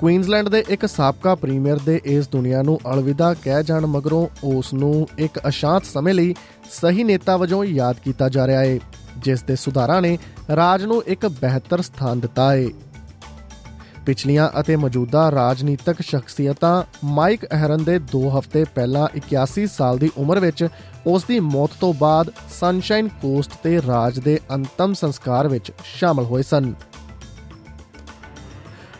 Queensland ਦੇ ਇੱਕ ਸਾਬਕਾ ਪ੍ਰੀਮੀਅਰ ਦੇ ਇਸ ਦੁਨੀਆ ਨੂੰ ਅਲਵਿਦਾ ਕਹਿ ਜਾਣ ਮਗਰੋਂ ਉਸ ਨੂੰ ਇੱਕ ਅਸ਼ਾਂਤ ਸਮੇਂ ਲਈ ਸਹੀ ਨੇਤਾ ਵਜੋਂ ਯਾਦ ਕੀਤਾ ਜਾ ਰਿਹਾ ਹੈ ਜਿਸ ਦੇ ਸੁਧਾਰਾਂ ਨੇ ਰਾਜ ਨੂੰ ਇੱਕ ਬਿਹਤਰ ਸਥਾਨ ਦਿੱਤਾ ਹੈ ਪਿਛਲੀਆਂ ਅਤੇ ਮੌਜੂਦਾ ਰਾਜਨੀਤਿਕ ਸ਼ਖਸੀਅਤਾਂ ਮਾਈਕ ਐਹਰਨ ਦੇ 2 ਹਫ਼ਤੇ ਪਹਿਲਾਂ 81 ਸਾਲ ਦੀ ਉਮਰ ਵਿੱਚ ਉਸ ਦੀ ਮੌਤ ਤੋਂ ਬਾਅਦ ਸਨਸ਼ਾਈਨ ਕੋਸਟ ਤੇ ਰਾਜ ਦੇ ਅੰਤਮ ਸੰਸਕਾਰ ਵਿੱਚ ਸ਼ਾਮਲ ਹੋਏ ਸਨ।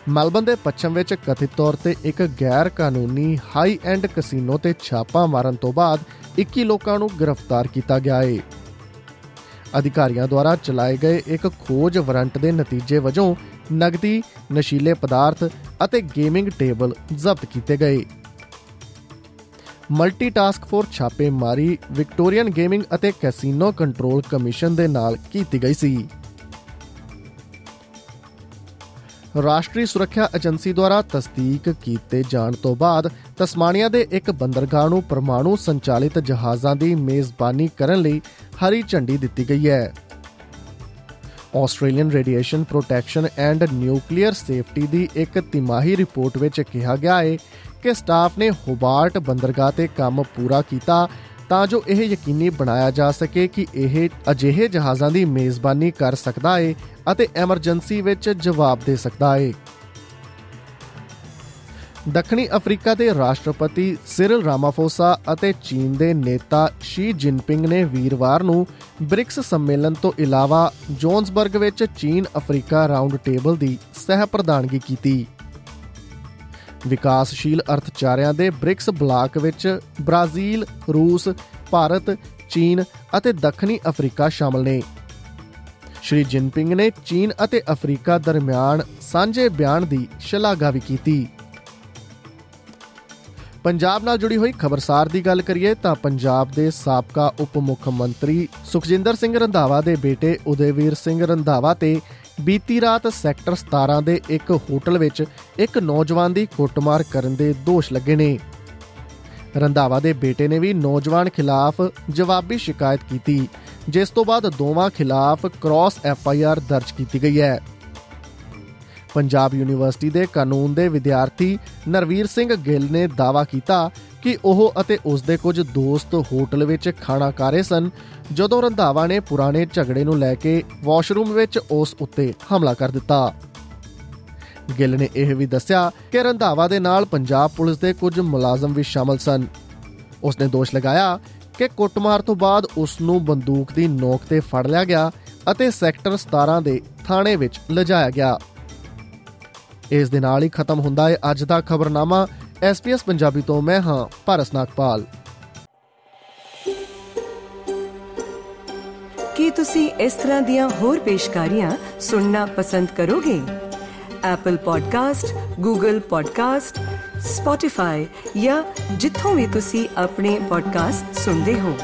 ਮੈਲਬਨ ਦੇ ਪੱਛਮ ਵਿੱਚ ਕਥਿਤ ਤੌਰ ਤੇ ਇੱਕ ਗੈਰ ਕਾਨੂੰਨੀ ਹਾਈ ਐਂਡ ਕਸੀਨੋ ਤੇ ਛਾਪਾ ਮਾਰਨ ਤੋਂ ਬਾਅਦ 21 ਲੋਕਾਂ ਨੂੰ ਗ੍ਰਿਫਤਾਰ ਕੀਤਾ ਗਿਆ ਹੈ ਅਧਿਕਾਰੀਆਂ ਦੁਆਰਾ ਚਲਾਏ ਗਏ ਇੱਕ ਖੋਜ ਵਾਰੰਟ ਦੇ ਨਤੀਜੇ ਵਜੋਂ ਨਗਦੀ ਨਸ਼ੀਲੇ ਪਦਾਰਥ ਅਤੇ ਗੇਮਿੰਗ ਟੇਬਲ ਜ਼ਬਤ ਕੀਤੇ ਗਏ। ਮਲਟੀ ਟਾਸਕ ਫੋਰਸ ਛਾਪੇਮਾਰੀ ਵਿਕਟੋਰੀਅਨ ਗੇਮਿੰਗ ਅਤੇ ਕੈਸੀਨੋ ਕੰਟਰੋਲ ਕਮਿਸ਼ਨ ਦੇ ਨਾਲ ਕੀਤੀ ਗਈ ਸੀ। ਰਾਸ਼ਟਰੀ ਸੁਰੱਖਿਆ ਏਜੰਸੀ ਦੁਆਰਾ ਤਸਦੀਕ ਕੀਤੇ ਜਾਣ ਤੋਂ ਬਾਅਦ ਤਸਮਾਨੀਆ ਦੇ ਇੱਕ ਬੰਦਰਗਾਹ ਨੂੰ ਪਰਮਾਣੂ ਸੰਚਾਲਿਤ ਜਹਾਜ਼ਾਂ ਦੀ ਮੇਜ਼ਬਾਨੀ ਕਰਨ ਲਈ ਹਰੀ ਝੰਡੀ ਦਿੱਤੀ ਗਈ ਹੈ। Australian radiation protection and nuclear safety ਦੀ ਇੱਕ ਤਿਮਾਹੀ ਰਿਪੋਰਟ ਵਿੱਚ ਕਿਹਾ ਗਿਆ ਹੈ ਕਿ ਸਟਾਫ ਨੇ ਹੋਬਾਰਟ ਬੰਦਰਗਾਹ ਤੇ ਕੰਮ ਪੂਰਾ ਕੀਤਾ ਤਾਂ ਜੋ ਇਹ ਯਕੀਨੀ ਬਣਾਇਆ ਜਾ ਸਕੇ ਕਿ ਇਹ ਅਜਿਹੇ ਜਹਾਜ਼ਾਂ ਦੀ ਮੇਜ਼ਬਾਨੀ ਕਰ ਸਕਦਾ ਹੈ ਅਤੇ ਐਮਰਜੈਂਸੀ ਵਿੱਚ ਜਵਾਬ ਦੇ ਸਕਦਾ ਹੈ ਦੱਖਣੀ ਅਫਰੀਕਾ ਦੇ ਰਾਸ਼ਟਰਪਤੀ ਸਿਰਲ ਰਾਮਾਫੋਸਾ ਅਤੇ ਚੀਨ ਦੇ ਨੇਤਾ ਸ਼ੀ ਜਿਨਪਿੰਗ ਨੇ ਵੀਰਵਾਰ ਨੂੰ ਬ੍ਰਿਕਸ ਸੰਮੇਲਨ ਤੋਂ ਇਲਾਵਾ ਜੋਨਸਬਰਗ ਵਿੱਚ ਚੀਨ ਅਫਰੀਕਾ ਰਾਉਂਡ ਟੇਬਲ ਦੀ ਸਹਿ ਪ੍ਰਧਾਨਗੀ ਕੀਤੀ। ਵਿਕਾਸਸ਼ੀਲ ਅਰਥਚਾਰਿਆਂ ਦੇ ਬ੍ਰਿਕਸ ਬਲਾਕ ਵਿੱਚ ਬ੍ਰਾਜ਼ੀਲ, ਰੂਸ, ਭਾਰਤ, ਚੀਨ ਅਤੇ ਦੱਖਣੀ ਅਫਰੀਕਾ ਸ਼ਾਮਲ ਨੇ। ਸ਼੍ਰੀ ਜਿਨਪਿੰਗ ਨੇ ਚੀਨ ਅਤੇ ਅਫਰੀਕਾ ਦਰਮਿਆਨ ਸਾਂਝੇ ਬਿਆਨ ਦੀ ਸ਼ਲਾਘਾ ਵੀ ਕੀਤੀ। ਪੰਜਾਬ ਨਾਲ ਜੁੜੀ ਹੋਈ ਖਬਰਸਾਰ ਦੀ ਗੱਲ ਕਰੀਏ ਤਾਂ ਪੰਜਾਬ ਦੇ ਸਾਬਕਾ ਉਪ ਮੁੱਖ ਮੰਤਰੀ ਸੁਖਜਿੰਦਰ ਸਿੰਘ ਰੰਧਾਵਾ ਦੇ ਬੇਟੇ ਉਦੇਵੀਰ ਸਿੰਘ ਰੰਧਾਵਾ ਤੇ ਬੀਤੀ ਰਾਤ ਸੈਕਟਰ 17 ਦੇ ਇੱਕ ਹੋਟਲ ਵਿੱਚ ਇੱਕ ਨੌਜਵਾਨ ਦੀ ਕੁੱਟਮਾਰ ਕਰਨ ਦੇ ਦੋਸ਼ ਲੱਗੇ ਨੇ। ਰੰਧਾਵਾ ਦੇ ਬੇਟੇ ਨੇ ਵੀ ਨੌਜਵਾਨ ਖਿਲਾਫ ਜਵਾਬੀ ਸ਼ਿਕਾਇਤ ਕੀਤੀ, ਜਿਸ ਤੋਂ ਬਾਅਦ ਦੋਵਾਂ ਖਿਲਾਫ ਕ੍ਰਾਸ ਐਫ ਆਈ ਆਰ ਦਰਜ ਕੀਤੀ ਗਈ ਹੈ। ਪੰਜਾਬ ਯੂਨੀਵਰਸਿਟੀ ਦੇ ਕਾਨੂੰਨ ਦੇ ਵਿਦਿਆਰਥੀ ਨਰਵੀਰ ਸਿੰਘ ਗਿੱਲ ਨੇ ਦਾਅਵਾ ਕੀਤਾ ਕਿ ਉਹ ਅਤੇ ਉਸ ਦੇ ਕੁਝ ਦੋਸਤ ਹੋਟਲ ਵਿੱਚ ਖਾਣਾ ਖਾ ਰਹੇ ਸਨ, ਜਦੋਂ ਰੰਧਾਵਾ ਨੇ ਪੁਰਾਣੇ ਝਗੜੇ ਨੂੰ ਲੈ ਕੇ ਵਾਸ਼ਰੂਮ ਵਿੱਚ ਉਸ ਉੱਤੇ ਹਮਲਾ ਕਰ ਦਿੱਤਾ। ਗਿੱਲ ਨੇ ਇਹ ਵੀ ਦੱਸਿਆ ਕਿ ਰੰਧਾਵਾ ਦੇ ਨਾਲ ਪੰਜਾਬ ਪੁਲਿਸ ਦੇ ਕੁਝ ਮੁਲਾਜ਼ਮ ਵੀ ਸ਼ਾਮਲ ਸਨ। ਉਸ ਨੇ ਦੋਸ਼ ਲਗਾਇਆ ਕਿ ਕੁੱਟਮਾਰ ਤੋਂ ਬਾਅਦ ਉਸ ਨੂੰ ਬੰਦੂਕ ਦੀ ਨੋਕ ਤੇ ਫੜ ਲਿਆ ਗਿਆ ਅਤੇ ਸੈਕਟਰ 17 ਦੇ ਥਾਣੇ ਵਿੱਚ ਲਿਜਾਇਆ ਗਿਆ। ਇਸ ਦੇ ਨਾਲ ਹੀ ਖਤਮ ਹੁੰਦਾ ਹੈ ਅੱਜ ਦਾ ਖਬਰਨਾਮਾ। ਐਸਪੀਐਸ ਪੰਜਾਬੀ ਤੋਂ ਮੈਂ ਹਾਂ ਪਾਰਸ ਨਾਗਪਾਲ। ਕੀ ਤੁਸੀਂ ਇਸ ਤਰ੍ਹਾਂ ਦੀਆਂ ਹੋਰ ਪੇਸ਼ਕਾਰੀਆਂ ਸੁਣਨਾ ਪਸੰਦ ਕਰੋਗੇ? Apple Podcast, Google Podcast, Spotify ਜਾਂ ਜਿੱਥੋਂ ਵੀ ਤੁਸੀਂ ਆਪਣੇ ਪੋਡਕਾਸਟ ਸੁਣਦੇ ਹੋ।